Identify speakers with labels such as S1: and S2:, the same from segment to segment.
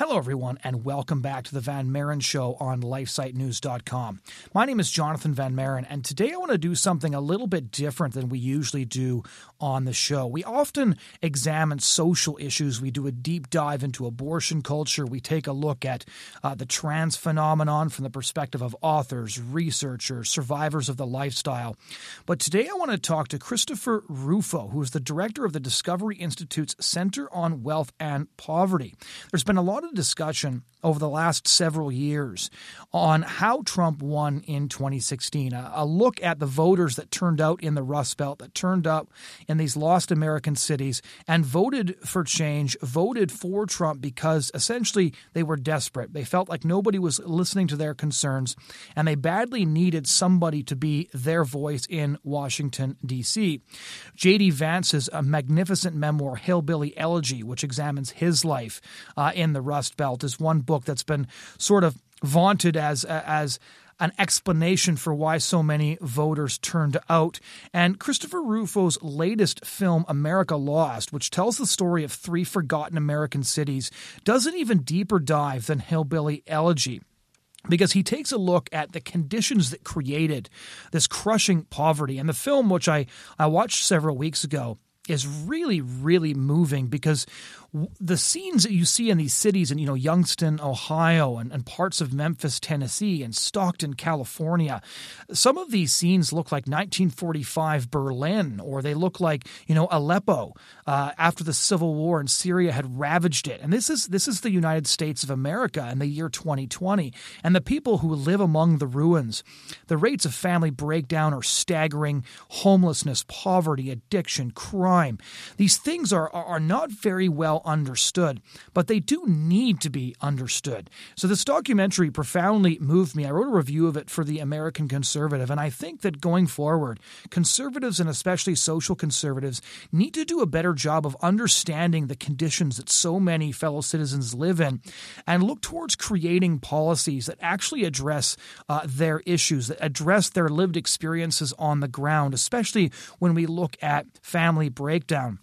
S1: Hello, everyone, and welcome back to the Van Maren Show on LifeSiteNews.com. My name is Jonathan Van Maren, and today I want to do something a little bit different than we usually do on the show. We often examine social issues. We do a deep dive into abortion culture. We take a look at uh, the trans phenomenon from the perspective of authors, researchers, survivors of the lifestyle. But today I want to talk to Christopher Rufo, who is the director of the Discovery Institute's Center on Wealth and Poverty. There's been a lot of discussion over the last several years on how Trump won in 2016. A, a, look at the voters that turned out in the Rust Belt, that turned up in these lost American cities and voted for change, voted for Trump because essentially they were desperate. They felt like nobody was listening to their concerns and they badly needed somebody to be their voice in Washington, D.C. J.D. Vance's a magnificent memoir, Hillbilly Elegy, which examines his life uh, in the Rust Belt is one book that's been sort of vaunted as as an explanation for why so many voters turned out. And Christopher Rufo's latest film, America Lost, which tells the story of three forgotten American cities, does an even deeper dive than Hillbilly Elegy because he takes a look at the conditions that created this crushing poverty. And the film, which I, I watched several weeks ago, is really, really moving because the scenes that you see in these cities in you know Youngstown, Ohio, and, and parts of Memphis, Tennessee, and Stockton, California, some of these scenes look like 1945 Berlin, or they look like you know Aleppo uh, after the Civil War in Syria had ravaged it. And this is this is the United States of America in the year 2020, and the people who live among the ruins. The rates of family breakdown are staggering. Homelessness, poverty, addiction, crime. These things are are not very well understood, but they do need to be understood. So this documentary profoundly moved me. I wrote a review of it for the American Conservative, and I think that going forward, conservatives and especially social conservatives need to do a better job of understanding the conditions that so many fellow citizens live in and look towards creating policies that actually address uh, their issues, that address their lived experiences on the ground, especially when we look at family breakdown.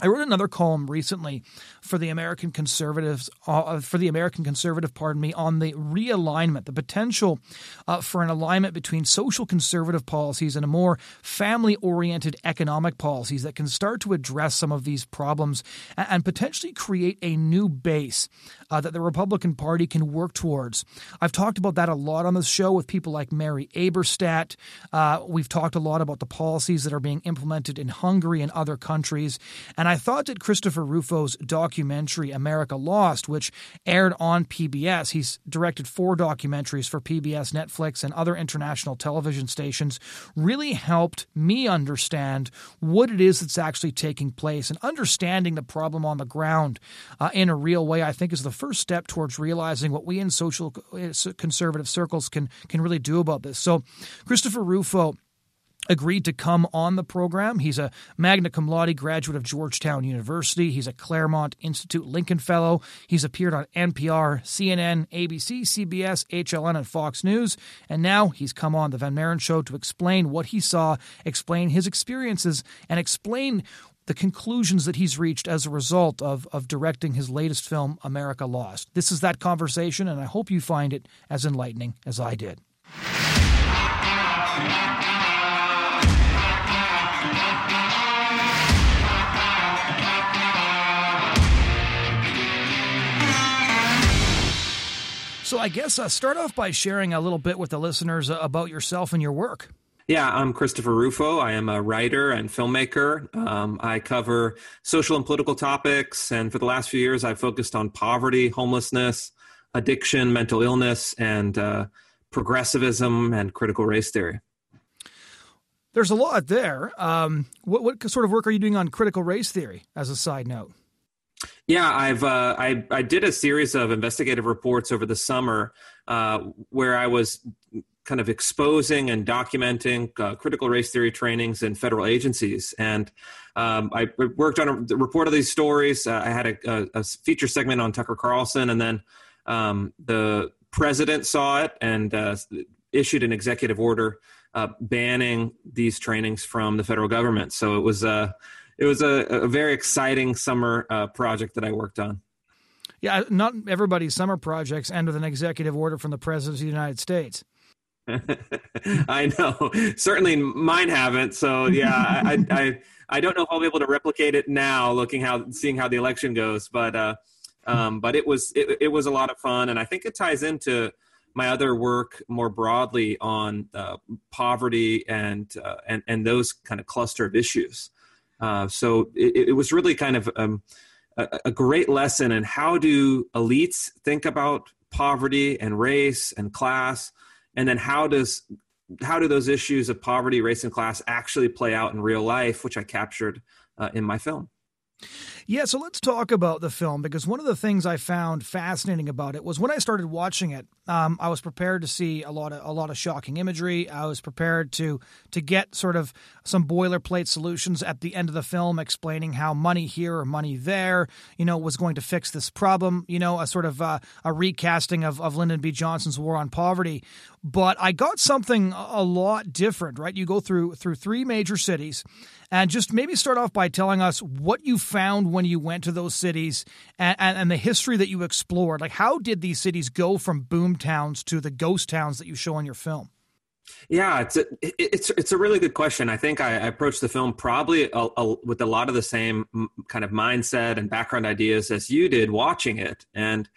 S1: I wrote another column recently for the American conservatives, uh, for the American conservative, pardon me, on the realignment, the potential uh, for an alignment between social conservative policies and a more family-oriented economic policies that can start to address some of these problems and, and potentially create a new base uh, that the Republican Party can work towards. I've talked about that a lot on this show with people like Mary Eberstadt. Uh, we've talked a lot about the policies that are being implemented in Hungary and other countries, and I thought that Christopher Rufo's documentary, America Lost, which aired on PBS, he's directed four documentaries for PBS, Netflix, and other international television stations, really helped me understand what it is that's actually taking place and understanding the problem on the ground uh, in a real way, I think is the first step towards realizing what we in social uh, conservative circles can, can really do about this. So, Christopher Rufo agreed to come on the program. He's a magna cum laude graduate of Georgetown University. He's a Claremont Institute Lincoln Fellow. He's appeared on NPR, CNN, ABC, CBS, HLN, and Fox News. And now he's come on the Van Maren Show to explain what he saw, explain his experiences, and explain the conclusions that he's reached as a result of, of directing his latest film, America Lost. This is that conversation, and I hope you find it as enlightening as I did. So I guess uh, start off by sharing a little bit with the listeners uh, about yourself and your work.
S2: Yeah, I'm Christopher Rufo. I am a writer and filmmaker. Um, I cover social and political topics, and for the last few years, I've focused on poverty, homelessness, addiction, mental illness, and uh, progressivism and critical race theory.
S1: There's a lot there. Um, what, what sort of work are you doing on critical race theory? As a side note.
S2: Yeah, I've uh, I I did a series of investigative reports over the summer uh, where I was kind of exposing and documenting uh, critical race theory trainings in federal agencies, and um, I worked on a report of these stories. Uh, I had a, a, feature segment on Tucker Carlson, and then um, the president saw it and uh, issued an executive order uh, banning these trainings from the federal government. So it was a it was a, a very exciting summer uh, project that I worked on.
S1: Yeah, not everybody's summer projects end with an executive order from the President of the United States.
S2: I know. Certainly mine haven't. So yeah, I, I I don't know if I'll be able to replicate it now, looking how seeing how the election goes. But uh, um, but it was it, it was a lot of fun, and I think it ties into my other work more broadly on uh, poverty and uh, and and those kind of cluster of issues. Uh, so it, it, was really kind of um, a, a, great lesson in how do elites think about poverty and race and class, and then how does how do those issues of poverty, race, and class actually play out in real life, which I captured uh, in my film.
S1: Yeah, so let's talk about the film because one of the things I found fascinating about it was when I started watching it, um, I was prepared to see a lot of a lot of shocking imagery. I was prepared to to get sort of some boilerplate solutions at the end of the film, explaining how money here or money there, you know, was going to fix this problem. You know, a sort of uh, a recasting of of Lyndon B. Johnson's War on Poverty. But I got something a lot different. Right, you go through through three major cities and just maybe start off by telling us what you found when you went to those cities and, and, and, the history that you explored. Like, how did these cities go from boom towns to the ghost towns that you show in your film?
S2: Yeah, it's a, it's it's a really good question. I think I, I approached the film probably a, a, with a lot of the same kind of mindset and background ideas as you did watching it, and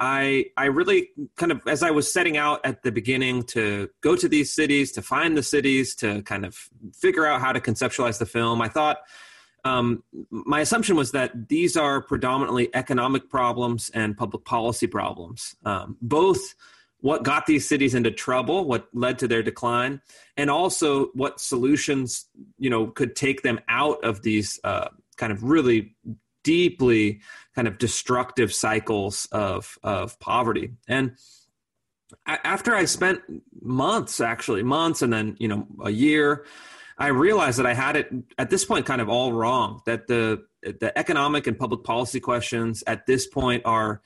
S2: I I really kind of as I was setting out at the beginning to go to these cities to find the cities to kind of figure out how to conceptualize the film. I thought um, my assumption was that these are predominantly economic problems and public policy problems, um, both what got these cities into trouble, what led to their decline, and also what solutions you know could take them out of these uh, kind of really deeply kind of destructive cycles of of poverty. And after i spent months actually months and then you know a year i realized that i had it at this point kind of all wrong that the the economic and public policy questions at this point are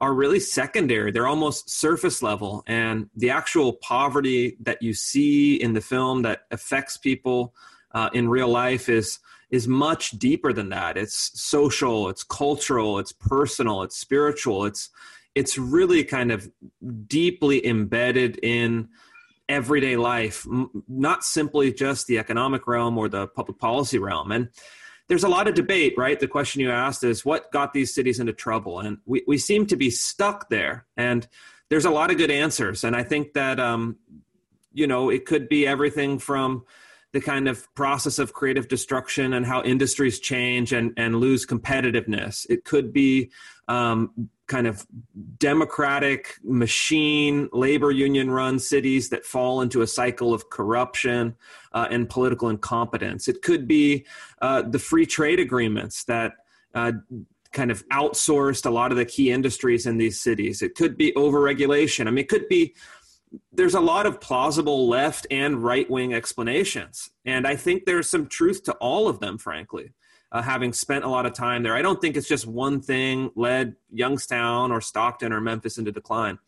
S2: are really secondary. They're almost surface level. And the actual poverty that you see in the film that affects people uh, in real life is is much deeper than that. It's social, it's cultural, it's personal, it's spiritual. It's it's really kind of deeply embedded in everyday life, not simply just the economic realm or the public policy realm. And there's a lot of debate, right? The question you asked is what got these cities into trouble? And we, we seem to be stuck there. And there's a lot of good answers. And I think that, um, you know, it could be everything from the kind of process of creative destruction and how industries change and, and lose competitiveness. It could be um, kind of democratic machine labor union run cities that fall into a cycle of corruption uh, and political incompetence. It could be uh, the free trade agreements that. Uh, kind of outsourced a lot of the key industries in these cities. It could be overregulation. I mean, it could be there's a lot of plausible left and right wing explanations. And I think there's some truth to all of them, frankly. Uh, having spent a lot of time there, I don't think it's just one thing led Youngstown or Stockton or Memphis into decline.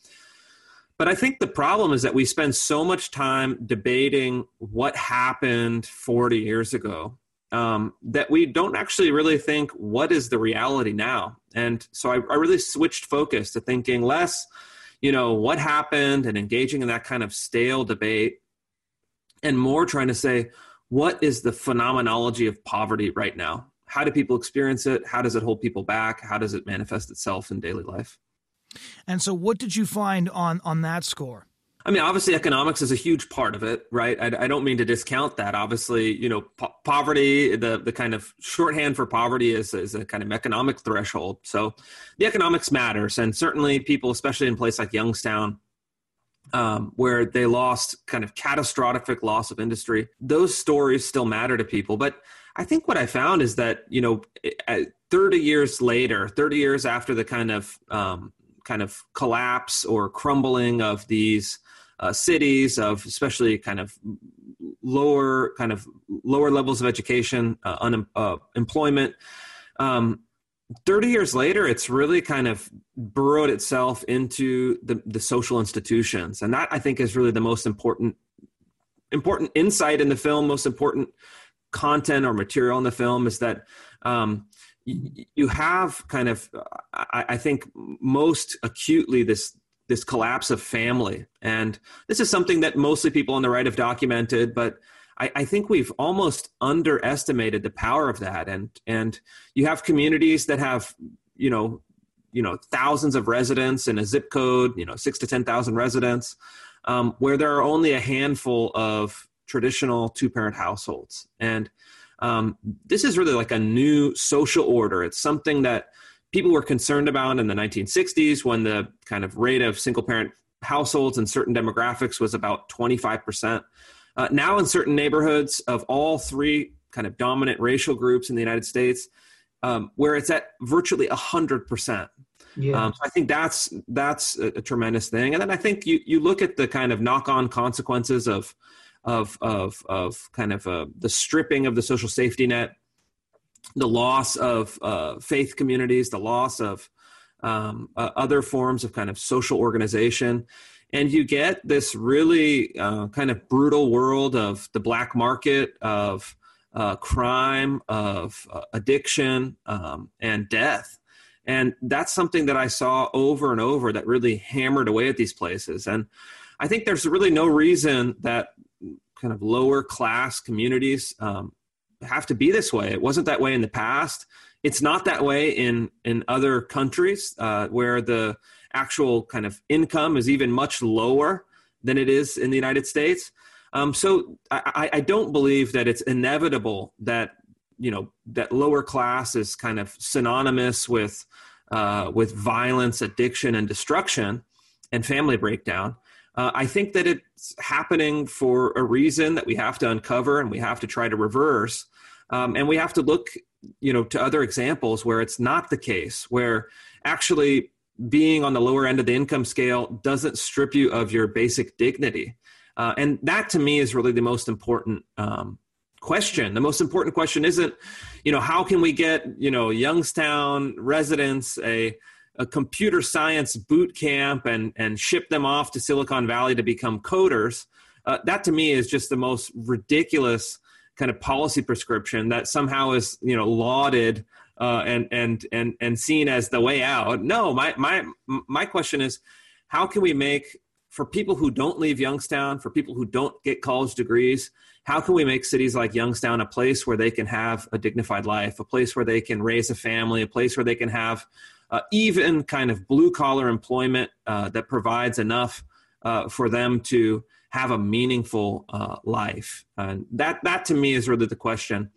S2: But I think the problem is that we spend so much time debating what happened 40 years ago um, that we don't actually really think what is the reality now. And so I, I really switched focus to thinking less you know, what happened and engaging in that kind of stale debate and more trying to say, what is the phenomenology of poverty right now? How do people experience it? How does it hold people back? How does it manifest itself in daily life?
S1: And so, what did you find on on that score?
S2: I mean, obviously, economics is a huge part of it, right? I, I don't mean to discount that. Obviously, you know, po- poverty, the the kind of shorthand for poverty is is a kind of economic threshold. So, the economics matters, and certainly, people, especially in a place like Youngstown, um, where they lost kind of catastrophic loss of industry, those stories still matter to people. But I think what I found is that you know, 30 years later, 30 years after the kind of um, kind of collapse or crumbling of these uh, cities of especially kind of lower kind of lower levels of education, uh, unemployment. Uh, um, 30 years later, it's really kind of burrowed itself into the, the social institutions. And that I think is really the most important important insight in the film, most important content or material in the film is that um, you have kind of, I think, most acutely this this collapse of family, and this is something that mostly people on the right have documented, but I, I, think we've almost underestimated the power of that. And and you have communities that have you know you know thousands of residents in a zip code, you know six to ten thousand residents, um, where there are only a handful of traditional two parent households, and um, this is really like a new social order. It's something that people were concerned about in the 1960s when the kind of rate of single parent households in certain demographics was about 25%. Uh, now, in certain neighborhoods of all three kind of dominant racial groups in the United States, um, where it's at virtually 100%. Yeah. Um, so I think that's that's a, a, tremendous thing, and then I think you you look at the kind of knock on consequences of of of of kind of uh, the stripping of the social safety net, the loss of uh, faith communities, the loss of um, uh, other forms of kind of social organization, and you get this really uh, kind of brutal world of the black market of uh, crime, of uh, addiction, um, and death. And that's something that I saw over and over that really hammered away at these places. And I think there's really no reason that kind of lower class communities um, have to be this way. It wasn't that way in the past. It's not that way in in other countries uh, where the actual kind of income is even much lower than it is in the United States. Um, so I, I don't believe that it's inevitable that you know that lower class is kind of synonymous with uh, with violence, addiction, and destruction, and family breakdown. Uh, I think that it's happening for a reason that we have to uncover and we have to try to reverse. Um, and we have to look, you know, to other examples where it's not the case, where actually being on the lower end of the income scale doesn't strip you of your basic dignity. Uh, and that to me is really the most important um, question. The most important question isn't, you know, how can we get, you know, Youngstown residents a a computer science boot camp and and ship them off to Silicon Valley to become coders. Uh, that to me is just the most ridiculous kind of policy prescription that somehow is you know lauded uh, and and and and seen as the way out. No, my my my question is, how can we make for people who don't leave Youngstown, for people who don't get college degrees, how can we make cities like Youngstown a place where they can have a dignified life, a place where they can raise a family, a place where they can have uh, even kind of blue collar employment uh, that provides enough uh, for them to have a meaningful uh, life. And that, that to me is really the question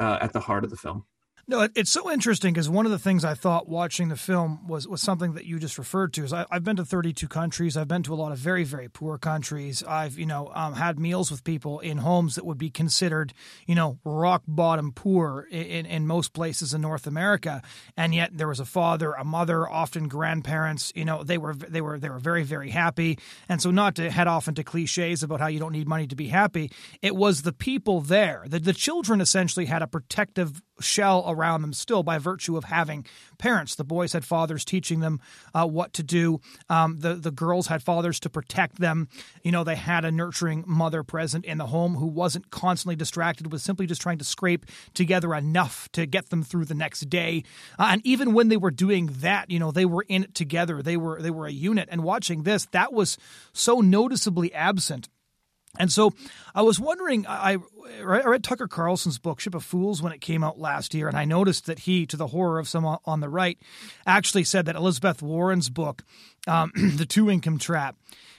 S2: uh, at the heart of the film.
S1: No, it's so interesting because one of the things I thought watching the film was was something that you just referred to. Is I, have been to 32 countries. I've been to a lot of very very poor countries. I've you know um, had meals with people in homes that would be considered you know rock bottom poor in, in most places in North America, and yet there was a father, a mother, often grandparents. You know they were they were they were very very happy. And so not to head off into cliches about how you don't need money to be happy, it was the people there. The the children essentially had a protective shell around them still by virtue of having parents. The boys had fathers teaching them uh, what to do. Um, the the girls had fathers to protect them. You know, they had a nurturing mother present in the home who wasn't constantly distracted, was simply just trying to scrape together enough to get them through the next day. Uh, and even when they were doing that, you know, they were in it together. They were they were a unit. And watching this, that was so noticeably absent and so I was wondering, I, I read Tucker Carlson's book, Ship of Fools, when it came out last year, and I noticed that he, to the horror of some on the right, actually said that Elizabeth Warren's book, um, The Two Income Trap,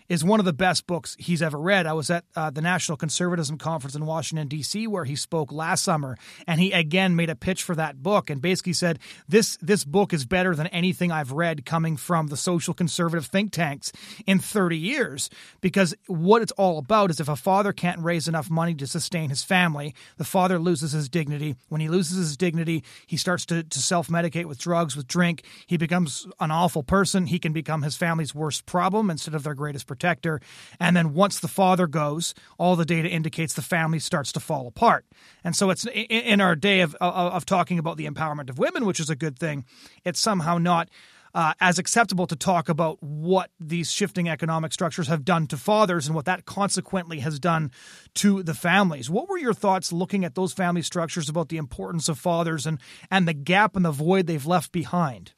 S1: is one of the best books he's ever read. I was at uh, the National Conservatism Conference in Washington, D.C., where he spoke last summer, and he again made a pitch for that book and basically said, This, this book is better than anything I've read coming from the social conservative think tanks in 30 years. Because what it's all about is if a father can't raise enough money to sustain his family, the father loses his dignity. When he loses his dignity, he starts to, to self medicate with drugs, with drink. He becomes an awful person. He can become his family's worst problem instead of their greatest protector. And then once the father goes, all the data indicates the family starts to fall apart. And so it's in our day of, of, talking about the empowerment of women, which is a good thing, it's somehow not uh, as acceptable to talk about what these shifting economic structures have done to fathers and what that consequently has done to the families. What were your thoughts looking at those family structures about the importance of fathers and, and the gap and the void they've left behind?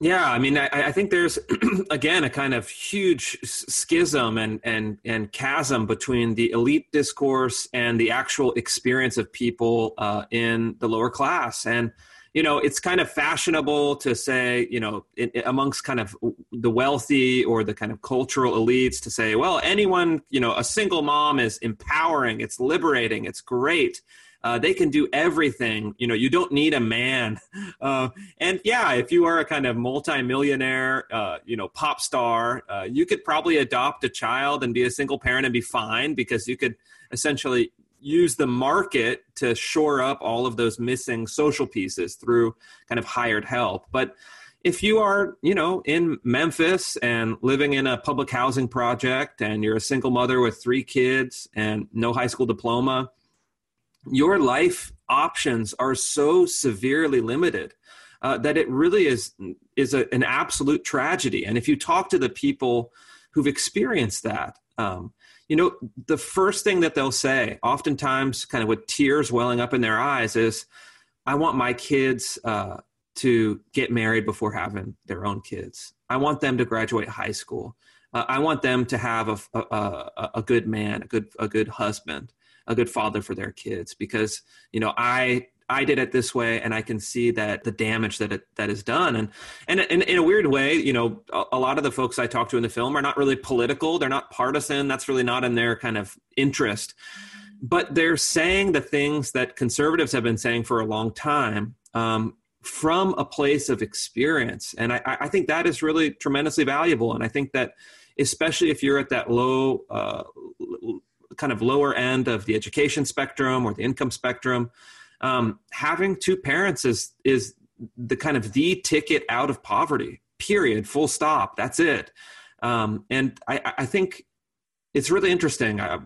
S2: Yeah, I mean, I, I think there's again a kind of huge schism and and and chasm between the elite discourse and the actual experience of people uh, in the lower class, and you know, it's kind of fashionable to say, you know, in, amongst kind of the wealthy or the kind of cultural elites to say, well, anyone, you know, a single mom is empowering, it's liberating, it's great. Uh, they can do everything. You know, you don't need a man. Uh, and yeah, if you are a kind of multimillionaire, uh, you know, pop star, uh, you could probably adopt a child and be a single parent and be fine because you could essentially use the market to shore up all of those missing social pieces through kind of hired help. But if you are, you know, in Memphis and living in a public housing project and you're a single mother with three kids and no high school diploma, your life options are so severely limited uh, that it really is is a, an absolute tragedy. And if you talk to the people who've experienced that, um, you know, the first thing that they'll say, oftentimes, kind of with tears welling up in their eyes, is, "I want my kids uh, to get married before having their own kids. I want them to graduate high school. Uh, I want them to have a, a, a, a good man, a good a good husband." A good father for their kids because you know I I did it this way, and I can see that the damage that it, that is done, and and, in a weird way, you know, a, a, lot of the folks I talk to in the film are not really political. They're not partisan. That's really not in their kind of interest. But they're saying the things that conservatives have been saying for a long time um, from a place of experience, and I, I think that is really tremendously valuable. And I think that especially if you're at that low uh, kind of lower end of the education spectrum or the income spectrum, um, having two parents is is the kind of the ticket out of poverty. Period. Full stop. That's it. Um, and I, I, think it's really interesting. Uh,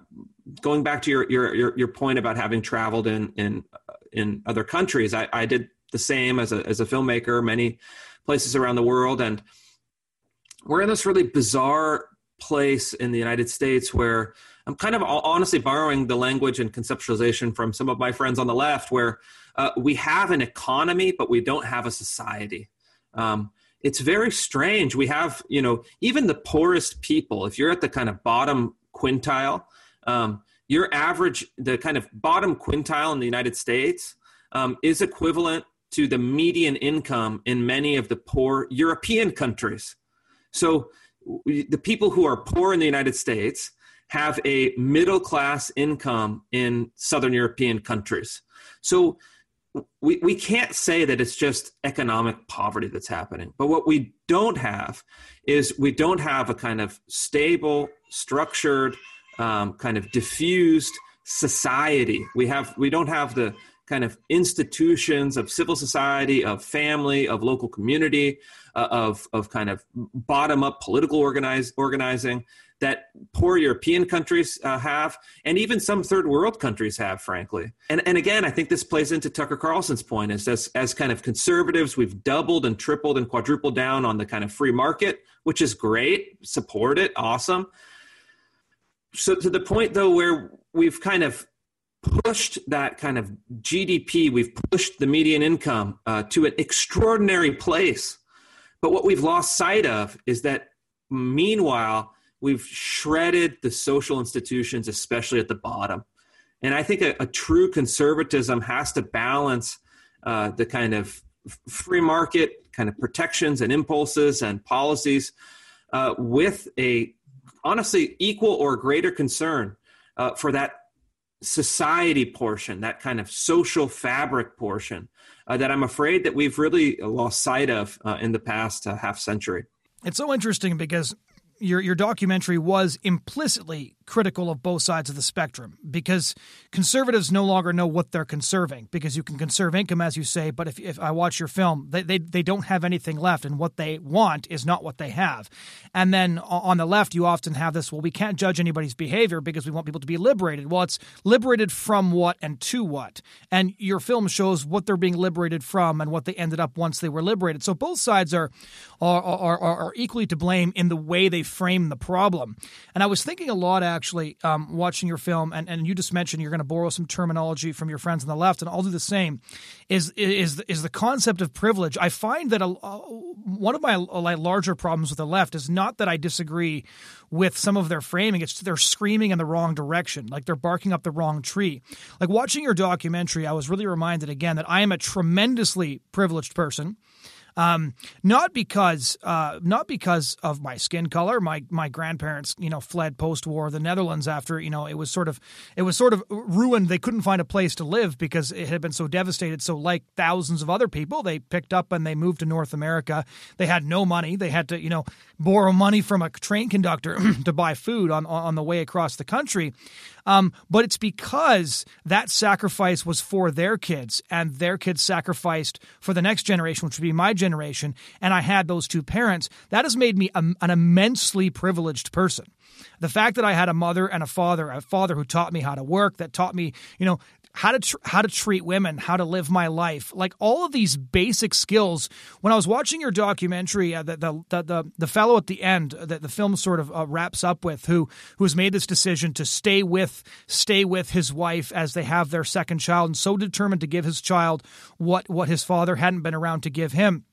S2: going back to your, your, your point about having traveled in in in other countries, I, I did the same as a as a filmmaker, many places around the world, and we're in this really bizarre place in the United States where I'm kind of honestly borrowing the language and conceptualization from some of my friends on the left, where uh, we have an economy, but we don't have a society. Um, it's very strange. We have, you know, even the poorest people, if you're at the kind of bottom quintile, um, your average, the kind of bottom quintile in the United States um, is equivalent to the median income in many of the poor European countries. So we, the people who are poor in the United States have a middle class income in Southern European countries. So we, we can't say that it's just economic poverty that's happening. But what we don't have is we don't have a kind of stable, structured, um, kind of diffused society. We have we don't have the kind of institutions of civil society, of family, of local community, uh, of of kind of bottom up political organize, organizing that poor European countries uh, have, and even some third world countries have, frankly. And and again, I think this plays into Tucker Carlson's point: is as as kind of conservatives, we've doubled and tripled and quadrupled down on the kind of free market, which is great, support it, awesome. So to the point though, where we've kind of pushed that kind of GDP, we've pushed the median income uh, to an extraordinary place. But what we've lost sight of is that meanwhile we've shredded the social institutions, especially at the bottom. And I think a, a true conservatism has to balance uh, the kind of free market kind of protections and impulses and policies uh, with a honestly equal or greater concern uh, for that society portion, that kind of social fabric portion uh, that I'm afraid that we've really lost sight of uh, in the past uh, half century.
S1: It's so interesting because your your documentary was implicitly critical of both sides of the spectrum because conservatives no longer know what they're conserving because you can conserve income as you say but if, if i watch your film they, they, they don't have anything left and what they want is not what they have. And then on the left you often have this well we can't judge anybody's behavior because we want people to be liberated. Well it's liberated from what and to what? And your film shows what they're being liberated from and what they ended up once they were liberated. So both sides are are, are, are, equally to blame in the way they frame the problem and i was thinking a lot actually um, watching your film, and, and you just mentioned you're going to borrow some terminology from your friends on the left, and I'll do the same. Is is is the concept of privilege? I find that a, one of my larger problems with the left is not that I disagree with some of their framing; it's they're screaming in the wrong direction, like they're barking up the wrong tree. Like watching your documentary, I was really reminded again that I am a tremendously privileged person. Um, not because uh, not because of my skin color. My my grandparents, you know, fled post war the Netherlands after you know it was sort of it was sort of ruined. They couldn't find a place to live because it had been so devastated. So like thousands of other people, they picked up and they moved to North America. They had no money. They had to you know borrow money from a train conductor to buy food on on the way across the country. Um, but it's because that sacrifice was for their kids, and their kids sacrificed for the next generation, which would be my generation. And I had those two parents. That has made me a, an immensely privileged person. The fact that I had a mother and a father, a father who taught me how to work, that taught me, you know, how to tr- how to treat women, how to live my life, like all of these basic skills. When I was watching your documentary, uh, the, the, the the fellow at the end that the film sort of uh, wraps up with, who who has made this decision to stay with stay with his wife as they have their second child, and so determined to give his child what what his father hadn't been around to give him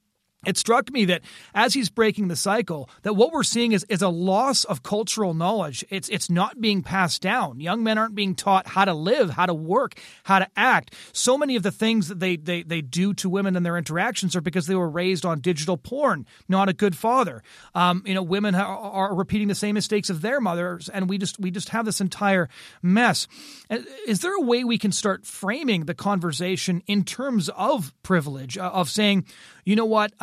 S1: it struck me that as he's breaking the cycle, that what we're seeing is, is a loss of cultural knowledge. It's it's not being passed down. Young men aren't being taught how to live, how to work, how to act. So many of the things that they they, they do to women in their interactions are because they were raised on digital porn, not a good father. Um, you know, women are, are, repeating the same mistakes of their mothers, and we just we just have this entire mess. Is there a way we can start framing the conversation in terms of privilege, uh, of saying, you know what?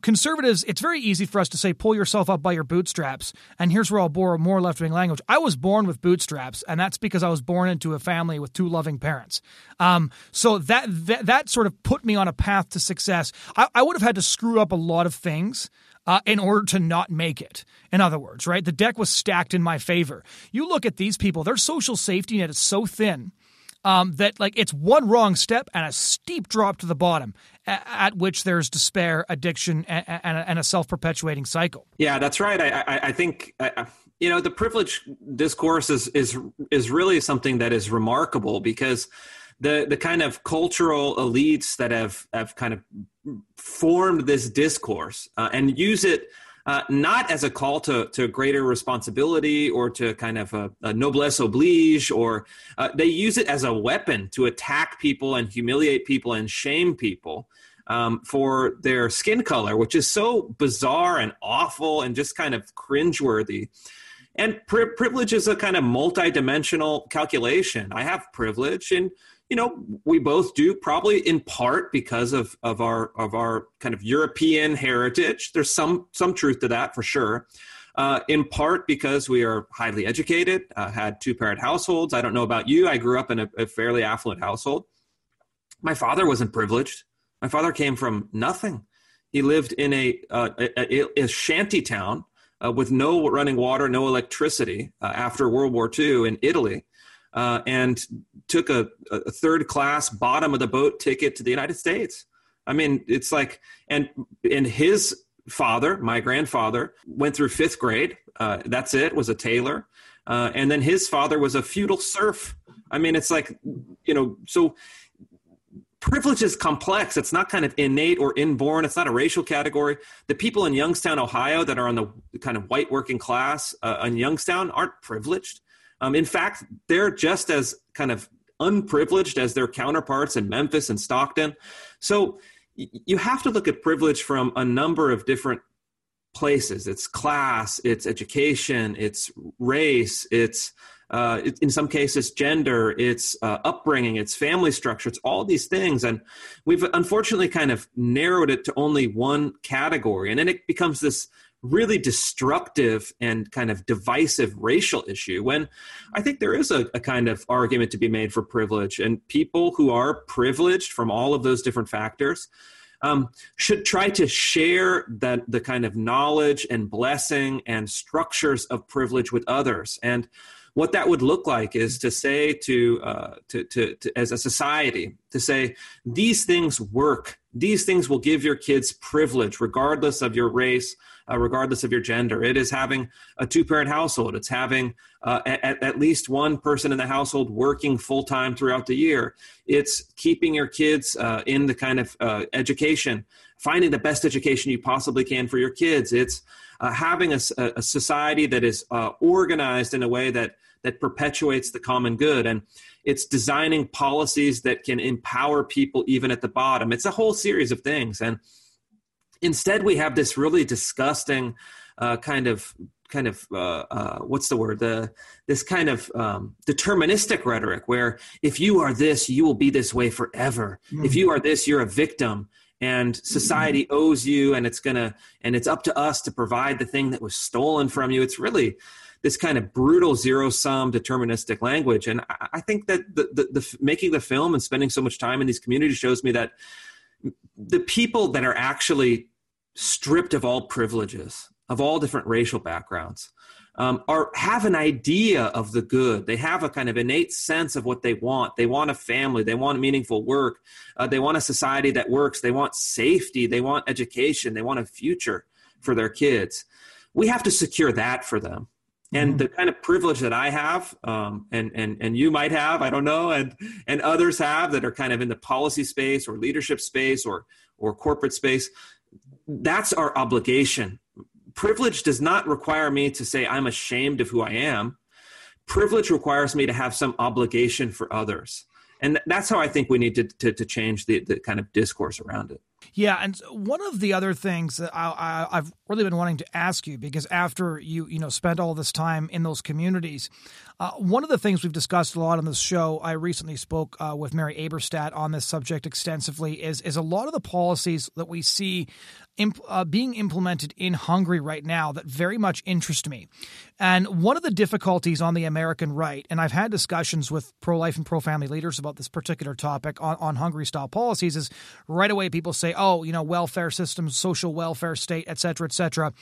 S1: Conservatives, it's very easy for us to say, pull yourself up by your bootstraps. And here's where I'll borrow more left wing language. I was born with bootstraps, and that's because I was born into a family with two loving parents. Um, so that, that, that sort of put me on a path to success. I, I would have had to screw up a lot of things. Uh, in order to not make it. In other words, right? The deck was stacked in my favor. You look at these people, their social safety net is so thin um, that like it's one wrong step and a steep drop to the bottom at, which there's despair, addiction, and, and, a self perpetuating cycle.
S2: Yeah, that's right. I, I, I think. I, you know the privilege discourse is is is really something that is remarkable because the the kind of cultural elites that have have kind of formed this discourse uh, and use it uh, not as a call to, to greater responsibility or to kind of a, a noblesse oblige, or uh, they use it as a weapon to attack people and humiliate people and shame people um, for their skin color, which is so bizarre and awful and just kind of cringeworthy. And pri- privilege is a kind of multidimensional calculation. I have privilege, and you know we both do probably in part because of of our of our kind of european heritage. There's some some truth to that for sure. Uh, in part because we are highly educated uh, had two parent households. I don't know about you. I grew up in a, a fairly affluent household. My father wasn't privileged. My father came from nothing. He lived in a, uh, a, a, shanty town uh, with no running water no electricity uh, after world war ii in italy uh, and took a, a third class bottom of the boat ticket to the United States. I mean, it's like, and and his father, my grandfather, went through fifth grade. Uh, that's it. Was a tailor, uh, and then his father was a feudal serf. I mean, it's like, you know, so privilege is complex. It's not kind of innate or inborn. It's not a racial category. The people in Youngstown, Ohio, that are on the kind of white working class uh, in Youngstown aren't privileged. Um, in fact, they're just as kind of unprivileged as their counterparts in Memphis and Stockton. So you have to look at privilege from a number of different places. It's class, it's education, it's race, it's uh, in some cases gender, it's uh, upbringing, it's family structure, it's all these things. And we've unfortunately kind of narrowed it to only one category. And then it becomes this really destructive and kind of divisive racial issue when I think there is a, a, kind of argument to be made for privilege. And people who are privileged from all of those different factors um, should try to share that the kind of knowledge and blessing and structures of privilege with others. And what that would look like is to say to, uh, to, to, to, as a society to say these things work these things will give your kids privilege regardless of your race uh, regardless of your gender. It is having a two parent household. It's having uh, at, at least one person in the household working full time throughout the year. It's keeping your kids uh, in the kind of uh, education finding the best education you possibly can for your kids. It's uh, having a, a, society that is uh, organized in a way that that perpetuates the common good. And it's designing policies that can empower people even at the bottom. It's a whole series of things. And instead we have this really disgusting uh, kind of kind of uh, uh, what's the word the this kind of um, deterministic rhetoric where if you are this you will be this way forever mm-hmm. if you are this you're a victim and society mm-hmm. owes you and it's gonna and it's up to us to provide the thing that was stolen from you it's really this kind of brutal zero sum deterministic language. And I, I think that the, the, the, making the film and spending so much time in these communities shows me that the people that are actually stripped of all privileges, of all different racial backgrounds, um, are have an idea of the good. They have a kind of innate sense of what they want. They want a family. They want meaningful work. Uh, they want a society that works. They want safety. They want education. They want a future for their kids. We have to secure that for them and mm-hmm. the kind of privilege that I have, um, and and and you might have, I don't know, and and others have that are kind of in the policy space or leadership space or or corporate space. That's our obligation. Privilege does not require me to say I'm ashamed of who I am. Privilege requires me to have some obligation for others, and that's how I think we need to to, to change the the kind of discourse around it.
S1: Yeah, and one of the other things that I, have really been wanting to ask you, because after you you know spent all this time in those communities, uh, one of the things we've discussed a lot on this show, I recently spoke uh, with Mary Eberstadt on this subject extensively, is is a lot of the policies that we see imp, uh, being implemented in Hungary right now that very much interest me. And one of the difficulties on the American right, and I've had discussions with pro life and pro family leaders about this particular topic on, on Hungary style policies, is right away people say, oh, you know, welfare systems, social welfare state, et cetera, et cetera.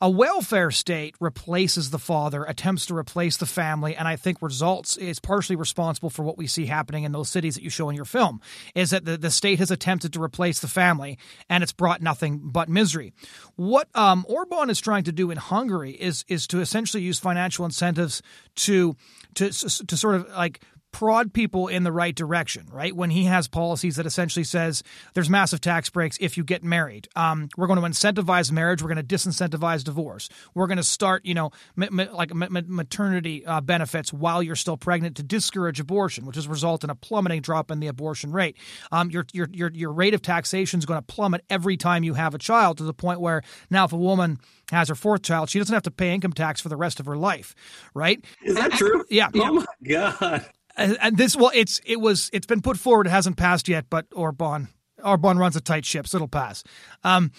S1: A welfare state replaces the father, attempts to replace the family, and I think results is partially responsible for what we see happening in those cities that you show in your film. Is that the, the state has attempted to replace the family, and it's brought nothing but misery. What um, Orban is trying to do in Hungary is is to essentially use financial incentives to to to sort of like prod people in the right direction, right? When he has policies that essentially says there's massive tax breaks if you get married. Um, we're going to incentivize marriage. We're going to disincentivize divorce. We're going to start, you know, ma- ma- like ma- maternity uh, benefits while you're still pregnant to discourage abortion, which has resulted in a plummeting drop in the abortion rate. Um, your, your, your, your rate of taxation is going to plummet every time you have a child to the point where now if a woman has her fourth child, she doesn't have to pay income tax for the rest of her life, right?
S2: Is that true?
S1: Yeah.
S2: Oh my god
S1: and this well it's it was it's been put forward it hasn't passed yet but Orban Orban runs a tight ship so it'll pass. Um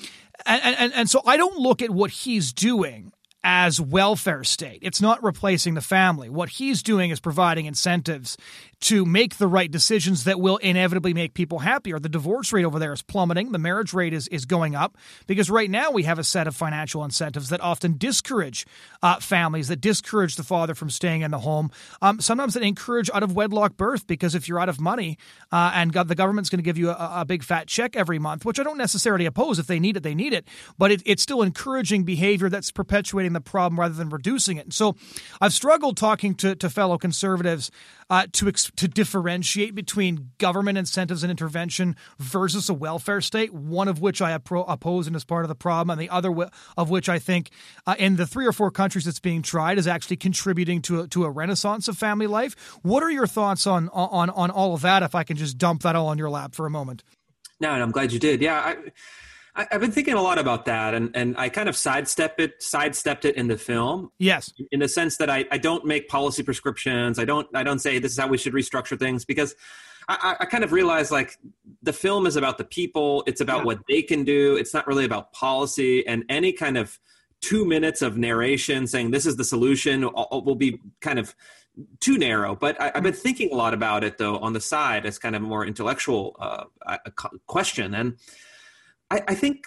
S1: and and and so I don't look at what he's doing as welfare state. It's not replacing the family. What he's doing is providing incentives to make the right decisions that will inevitably make people happier. The divorce rate over there is plummeting. The marriage rate is, is going up because right now we have a set of financial incentives that often discourage uh, families, that discourage the father from staying in the home. Um, sometimes that encourage out of wedlock birth because if you're out of money uh, and the government's going to give you a, a, big fat check every month, which I don't necessarily oppose. If they need it, they need it. But it, it's still encouraging behavior that's perpetuating the problem rather than reducing it. And so I've struggled talking to, to fellow conservatives uh, to to differentiate between government incentives and intervention versus a welfare state. One of which I oppose and is part of the problem, and the other of which I think, uh, in the three or four countries that's being tried, is actually contributing to a, to a renaissance of family life. What are your thoughts on on on all of that? If I can just dump that all on your lap for a moment.
S2: No, and I'm glad you did. Yeah. I, I, have been thinking a lot about that, and, and I kind of sidestep it, sidestepped it in the film.
S1: Yes,
S2: in the sense that I, I don't make policy prescriptions. I don't I don't say this is how we should restructure things because I, I kind of realize like the film is about the people. It's about yeah. what they can do. It's not really about policy and any kind of two minutes of narration saying this is the solution will be kind of too narrow. But I, have been thinking a lot about it though on the side as kind of a more intellectual uh, question, and I, I, think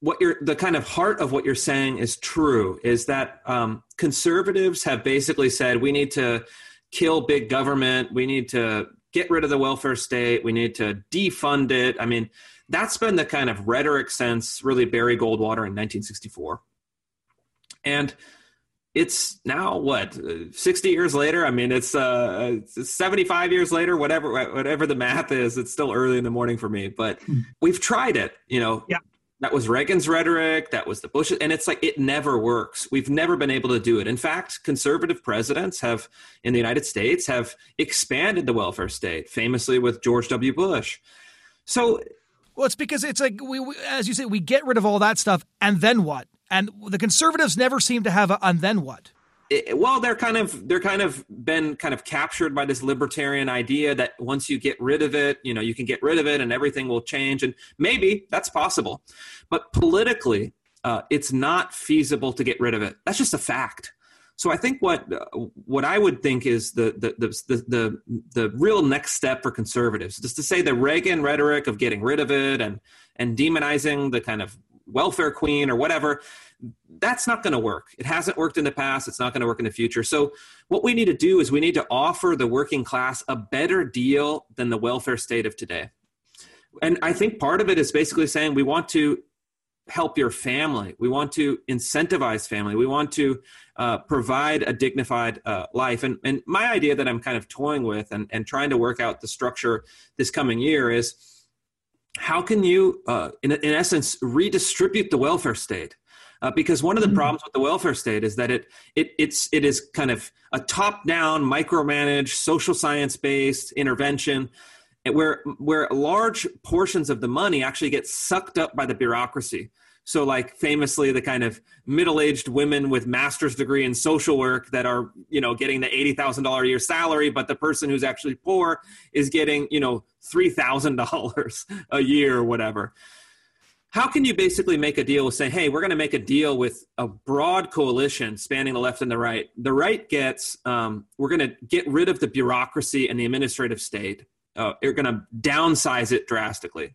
S2: what you're the kind of heart of what you're saying is true. Is that um, conservatives have basically said we need to kill big government, we need to get rid of the welfare state, we need to defund it. I mean, that's been the kind of rhetoric since really Barry Goldwater in 1964. And it's now what 60 years later? I mean it's uh 75 years later whatever whatever the math is it's still early in the morning for me but hmm. we've tried it you know?
S1: Yeah.
S2: That was reagan's rhetoric that was the bush and it's like it never works. We've never been able to do it. In fact conservative presidents have in the united states have expanded the welfare state famously with george w. Bush. So
S1: well, it's because it's like we, we, as you say, we get rid of all that stuff, and then what? And the conservatives never seem to have a and then what?
S2: It, well, they're kind of they're kind of been kind of captured by this libertarian idea that once you get rid of it, you know, you can get rid of it and everything will change, and maybe that's possible, but politically, uh, it's not feasible to get rid of it. That's just a fact. So I think what what I would think is the the the the, the real next step for conservatives is to say the Reagan rhetoric of getting rid of it and and demonizing the kind of welfare queen or whatever that's not going to work it hasn't worked in the past it's not going to work in the future so what we need to do is we need to offer the working class a better deal than the welfare state of today and i think part of it is basically saying we want to help your family. We want to incentivize family. We want to uh, provide a dignified uh, life. And, and my idea that I'm kind of toying with and, and trying to work out the structure this coming year is how can you, uh, in, in essence, redistribute the welfare state? Uh, because one of the mm-hmm. problems with the welfare state is that it it it's it is kind of a top down micromanaged social science based intervention where where large portions of the money actually get sucked up by the bureaucracy so like famously the kind of middle-aged women with master's degree in social work that are you know getting the $80000 a year salary but the person who's actually poor is getting you know $3000 a year or whatever. How can you basically make a deal with saying hey we're going to make a deal with a broad coalition spanning the left and the right. The right gets um, we're going to get rid of the bureaucracy and the administrative state. Uh, are going to downsize it drastically.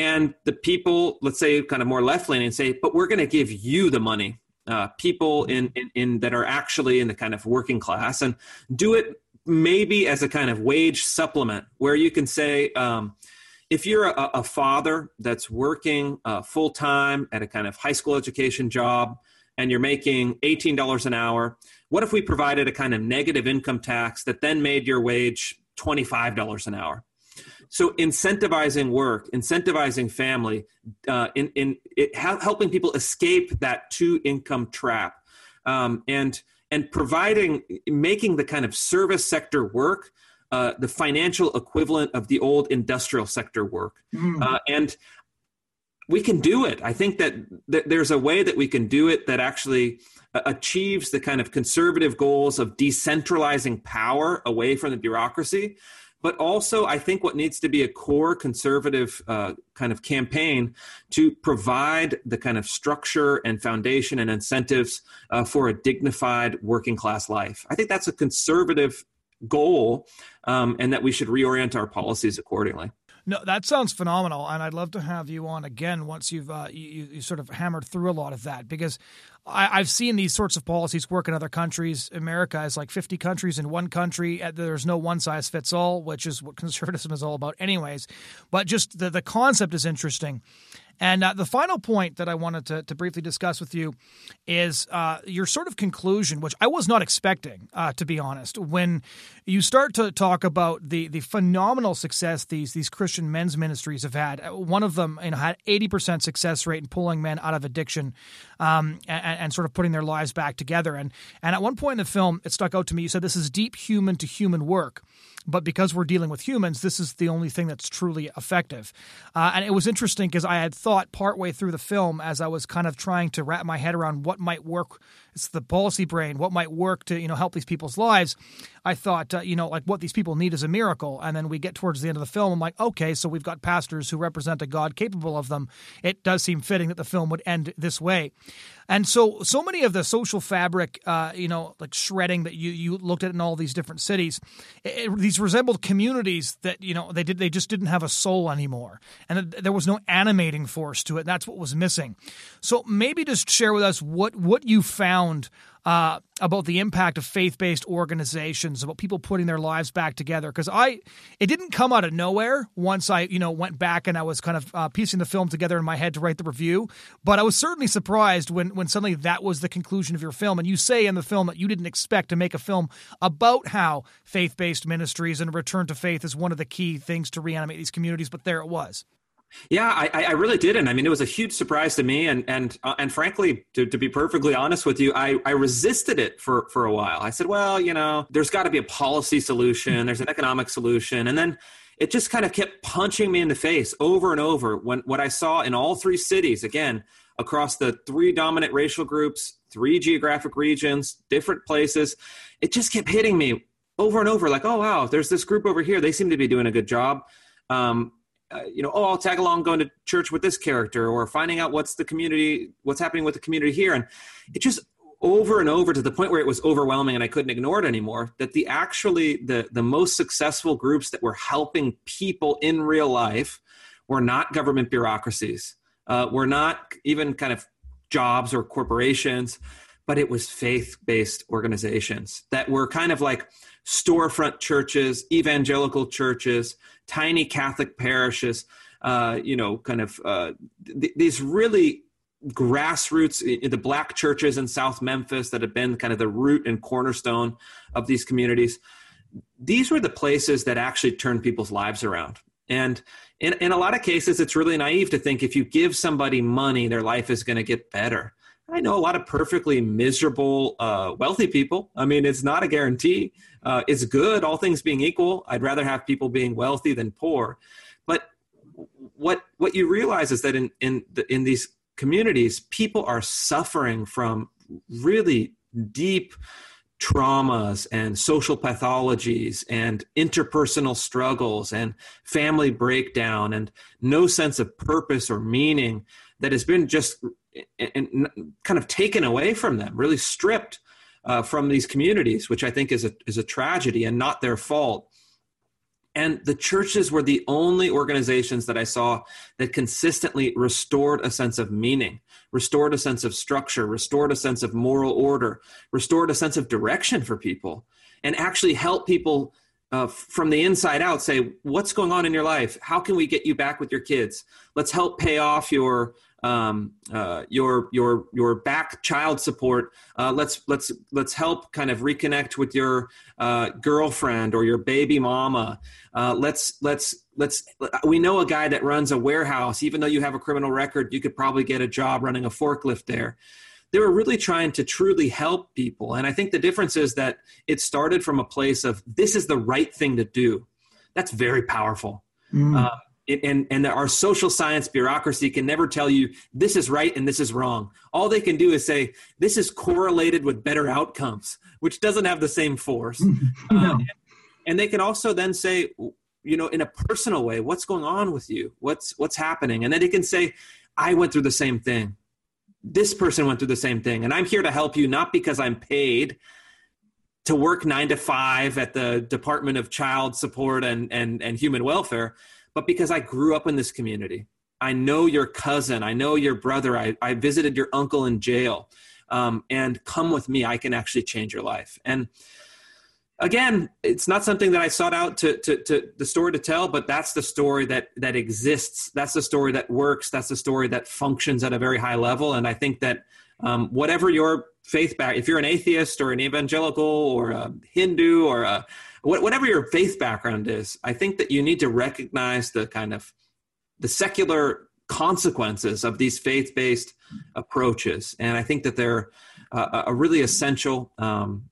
S2: And the people, let's say, kind of more left leaning, say, but we're going to give you the money. Uh, people in, in, in that are actually in the kind of working class, and do it maybe as a kind of wage supplement, where you can say, um, if you're a, a, father that's working uh, full time at a kind of high school education job, and you're making $18 an hour, what if we provided a kind of negative income tax that then made your wage $25 an hour. So incentivizing work, incentivizing family, uh, in, in it, helping people escape that two income trap, um, and and providing making the kind of service sector work uh, the financial equivalent of the old industrial sector work, mm. uh, and we can do it. I think that, that there's a way that we can do it that actually uh, achieves the kind of conservative goals of decentralizing power away from the bureaucracy. But also, I think what needs to be a core conservative uh, kind of campaign to provide the kind of structure and foundation and incentives uh, for a dignified working class life. I think that's a conservative goal, um, and that we should reorient our policies accordingly.
S1: No, that sounds phenomenal, and I'd love to have you on again once you've uh, you, you, sort of hammered through a lot of that because I, have seen these sorts of policies work in other countries. America is like 50 countries in one country. Uh, there's no one size fits all, which is what conservatism is all about, anyways. But just the the concept is interesting. And uh, the final point that I wanted to, to briefly discuss with you is uh, your sort of conclusion, which I was not expecting, uh, to be honest. When you start to talk about the the phenomenal success these these Christian men's ministries have had, uh, one of them you know, had eighty percent success rate in pulling men out of addiction um, and, and, sort of putting their lives back together. And and at one point in the film, it stuck out to me. You said this is deep human to human work but because we're dealing with humans, this is the only thing that's truly effective. Uh, and it was interesting because I had thought partway through the film as I was kind of trying to wrap my head around what might work. It's the policy brain, what might work to you know help these people's lives. I thought, uh, you know, like what these people need is a miracle. And then we get towards the end of the film. I'm like, okay, so we've got pastors who represent a God capable of them. It does seem fitting that the film would end this way. And so, so many of the social fabric, uh, you know, like shredding that you, you looked at in all these different cities, it, it, these resembled communities that, you know, they did, they just didn't have a soul anymore. And there was no animating force to it. That's what was missing. So maybe just share with us what, what you found uh, about the impact of faith-based organizations, about people putting their lives back together. Because I, it didn't come out of nowhere. Once I, you know, went back and I was kind of uh, piecing the film together in my head to write the review. But I was certainly surprised when when suddenly that was the conclusion of your film. And you say in the film that you didn't expect to make a film about how faith-based ministries and return to faith is one of the key things to reanimate these communities. But there it was.
S2: Yeah, I, I really didn't. I mean, it was a huge surprise to me, and and uh, and frankly, to, to be perfectly honest with you, I, I resisted it for for a while. I said, well, you know, there's got to be a policy solution, there's an economic solution, and then it just kind of kept punching me in the face over and over. When what I saw in all three cities, again, across the three dominant racial groups, three geographic regions, different places, it just kept hitting me over and over. Like, oh wow, there's this group over here; they seem to be doing a good job. Um, uh, you know, oh, I'll tag along going to church with this character, or finding out what's the community, what's happening with the community here, and it just over and over to the point where it was overwhelming and I couldn't ignore it anymore. That the actually the the most successful groups that were helping people in real life were not government bureaucracies, uh, were not even kind of jobs or corporations, but it was faith based organizations that were kind of like storefront churches, evangelical churches tiny Catholic parishes, uh, you know, kind of uh, th- these really grassroots the black churches in South Memphis that have been kind of the root and cornerstone of these communities. These were the places that actually turned people's lives around. And in, in a lot of cases, it's really naive to think if you give somebody money, their life is going to get better. I know a lot of perfectly miserable, uh, wealthy people. I mean, it's not a guarantee. Uh, it's good, all things being equal. I'd rather have people being wealthy than poor. But what what you realize is that in in the, in these communities, people are suffering from really deep traumas and social pathologies and interpersonal struggles and family breakdown and no sense of purpose or meaning that has been just and kind of taken away from them, really stripped uh, from these communities, which I think is a is a tragedy and not their fault. And the churches were the only organizations that I saw that consistently restored a sense of meaning, restored a sense of structure, restored a sense of moral order, restored a sense of direction for people, and actually help people uh, from the inside out say, What's going on in your life? How can we get you back with your kids? Let's help pay off your um, uh, your your your back child support. Uh, let's let's let's help kind of reconnect with your uh, girlfriend or your baby mama. Uh, let's let's let's. We know a guy that runs a warehouse. Even though you have a criminal record, you could probably get a job running a forklift there. They were really trying to truly help people, and I think the difference is that it started from a place of this is the right thing to do. That's very powerful. Mm and, and our social science bureaucracy can never tell you this is right and this is wrong. All they can do is say this is correlated with better outcomes, which doesn't have the same force. no. uh, and they can also then say, you know, in a personal way, what's going on with you? What's what's happening? And then they can say, I went through the same thing. This person went through the same thing, and I'm here to help you, not because I'm paid to work nine to five at the Department of Child Support and and and Human Welfare but because I grew up in this community. I know your cousin. I know your brother. I, I visited your uncle in jail. Um, and come with me. I can actually change your life. And again, it's not something that I sought out to, to, to, the story to tell, but that's the story that that exists. That's the story that works. That's the story that functions at a very high level. And I think that um, whatever your faith back, if you're an atheist or an evangelical or a Hindu or a whatever your faith background is, I think that you need to recognize the kind of the secular consequences of these faith-based approaches, and I think that they're uh, a really essential. Um,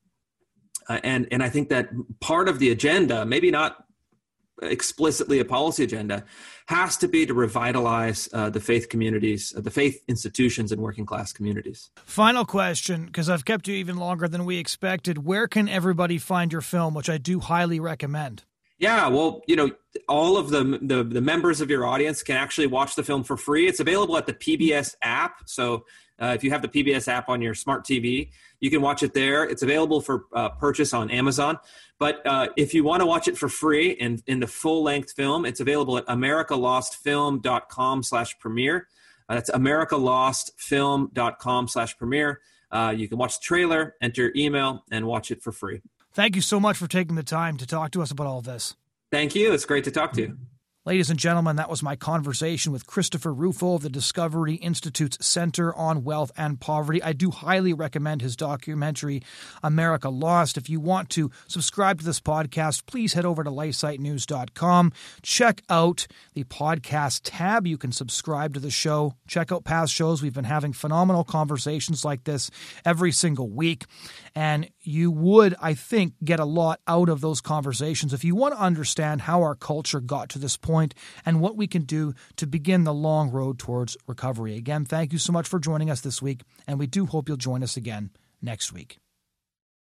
S2: uh, and and I think that part of the agenda, maybe not explicitly a policy agenda, has to be to revitalize uh, the faith communities, uh, the faith institutions, and working class communities.
S1: Final question, because I've kept you even longer than we expected. Where can everybody find your film, which I do highly recommend?
S2: Yeah, well, you know, all of the, the, the members of your audience can actually watch the film for free. It's available at the PBS app. So uh, if you have the PBS app on your smart TV, you can watch it there. It's available for uh, purchase on Amazon. But uh, if you want to watch it for free in, in the full length film, it's available at americalostfilm.com slash premiere. Uh, that's americalostfilm.com slash premiere. Uh, you can watch the trailer, enter your email, and watch it for free.
S1: Thank you so much for taking the time to talk to us about all this.
S2: Thank you. It's great to talk to you.
S1: Ladies and gentlemen, that was my conversation with Christopher Rufo of the Discovery Institute's Center on Wealth and Poverty. I do highly recommend his documentary, America Lost. If you want to subscribe to this podcast, please head over to lifesitenews.com. Check out the podcast tab. You can subscribe to the show. Check out past shows. We've been having phenomenal conversations like this every single week. And you would, I think, get a lot out of those conversations if you want to understand how our culture got to this point and what we can do to begin the long road towards recovery. Again, thank you so much for joining us this week, and we do hope you'll join us again next week.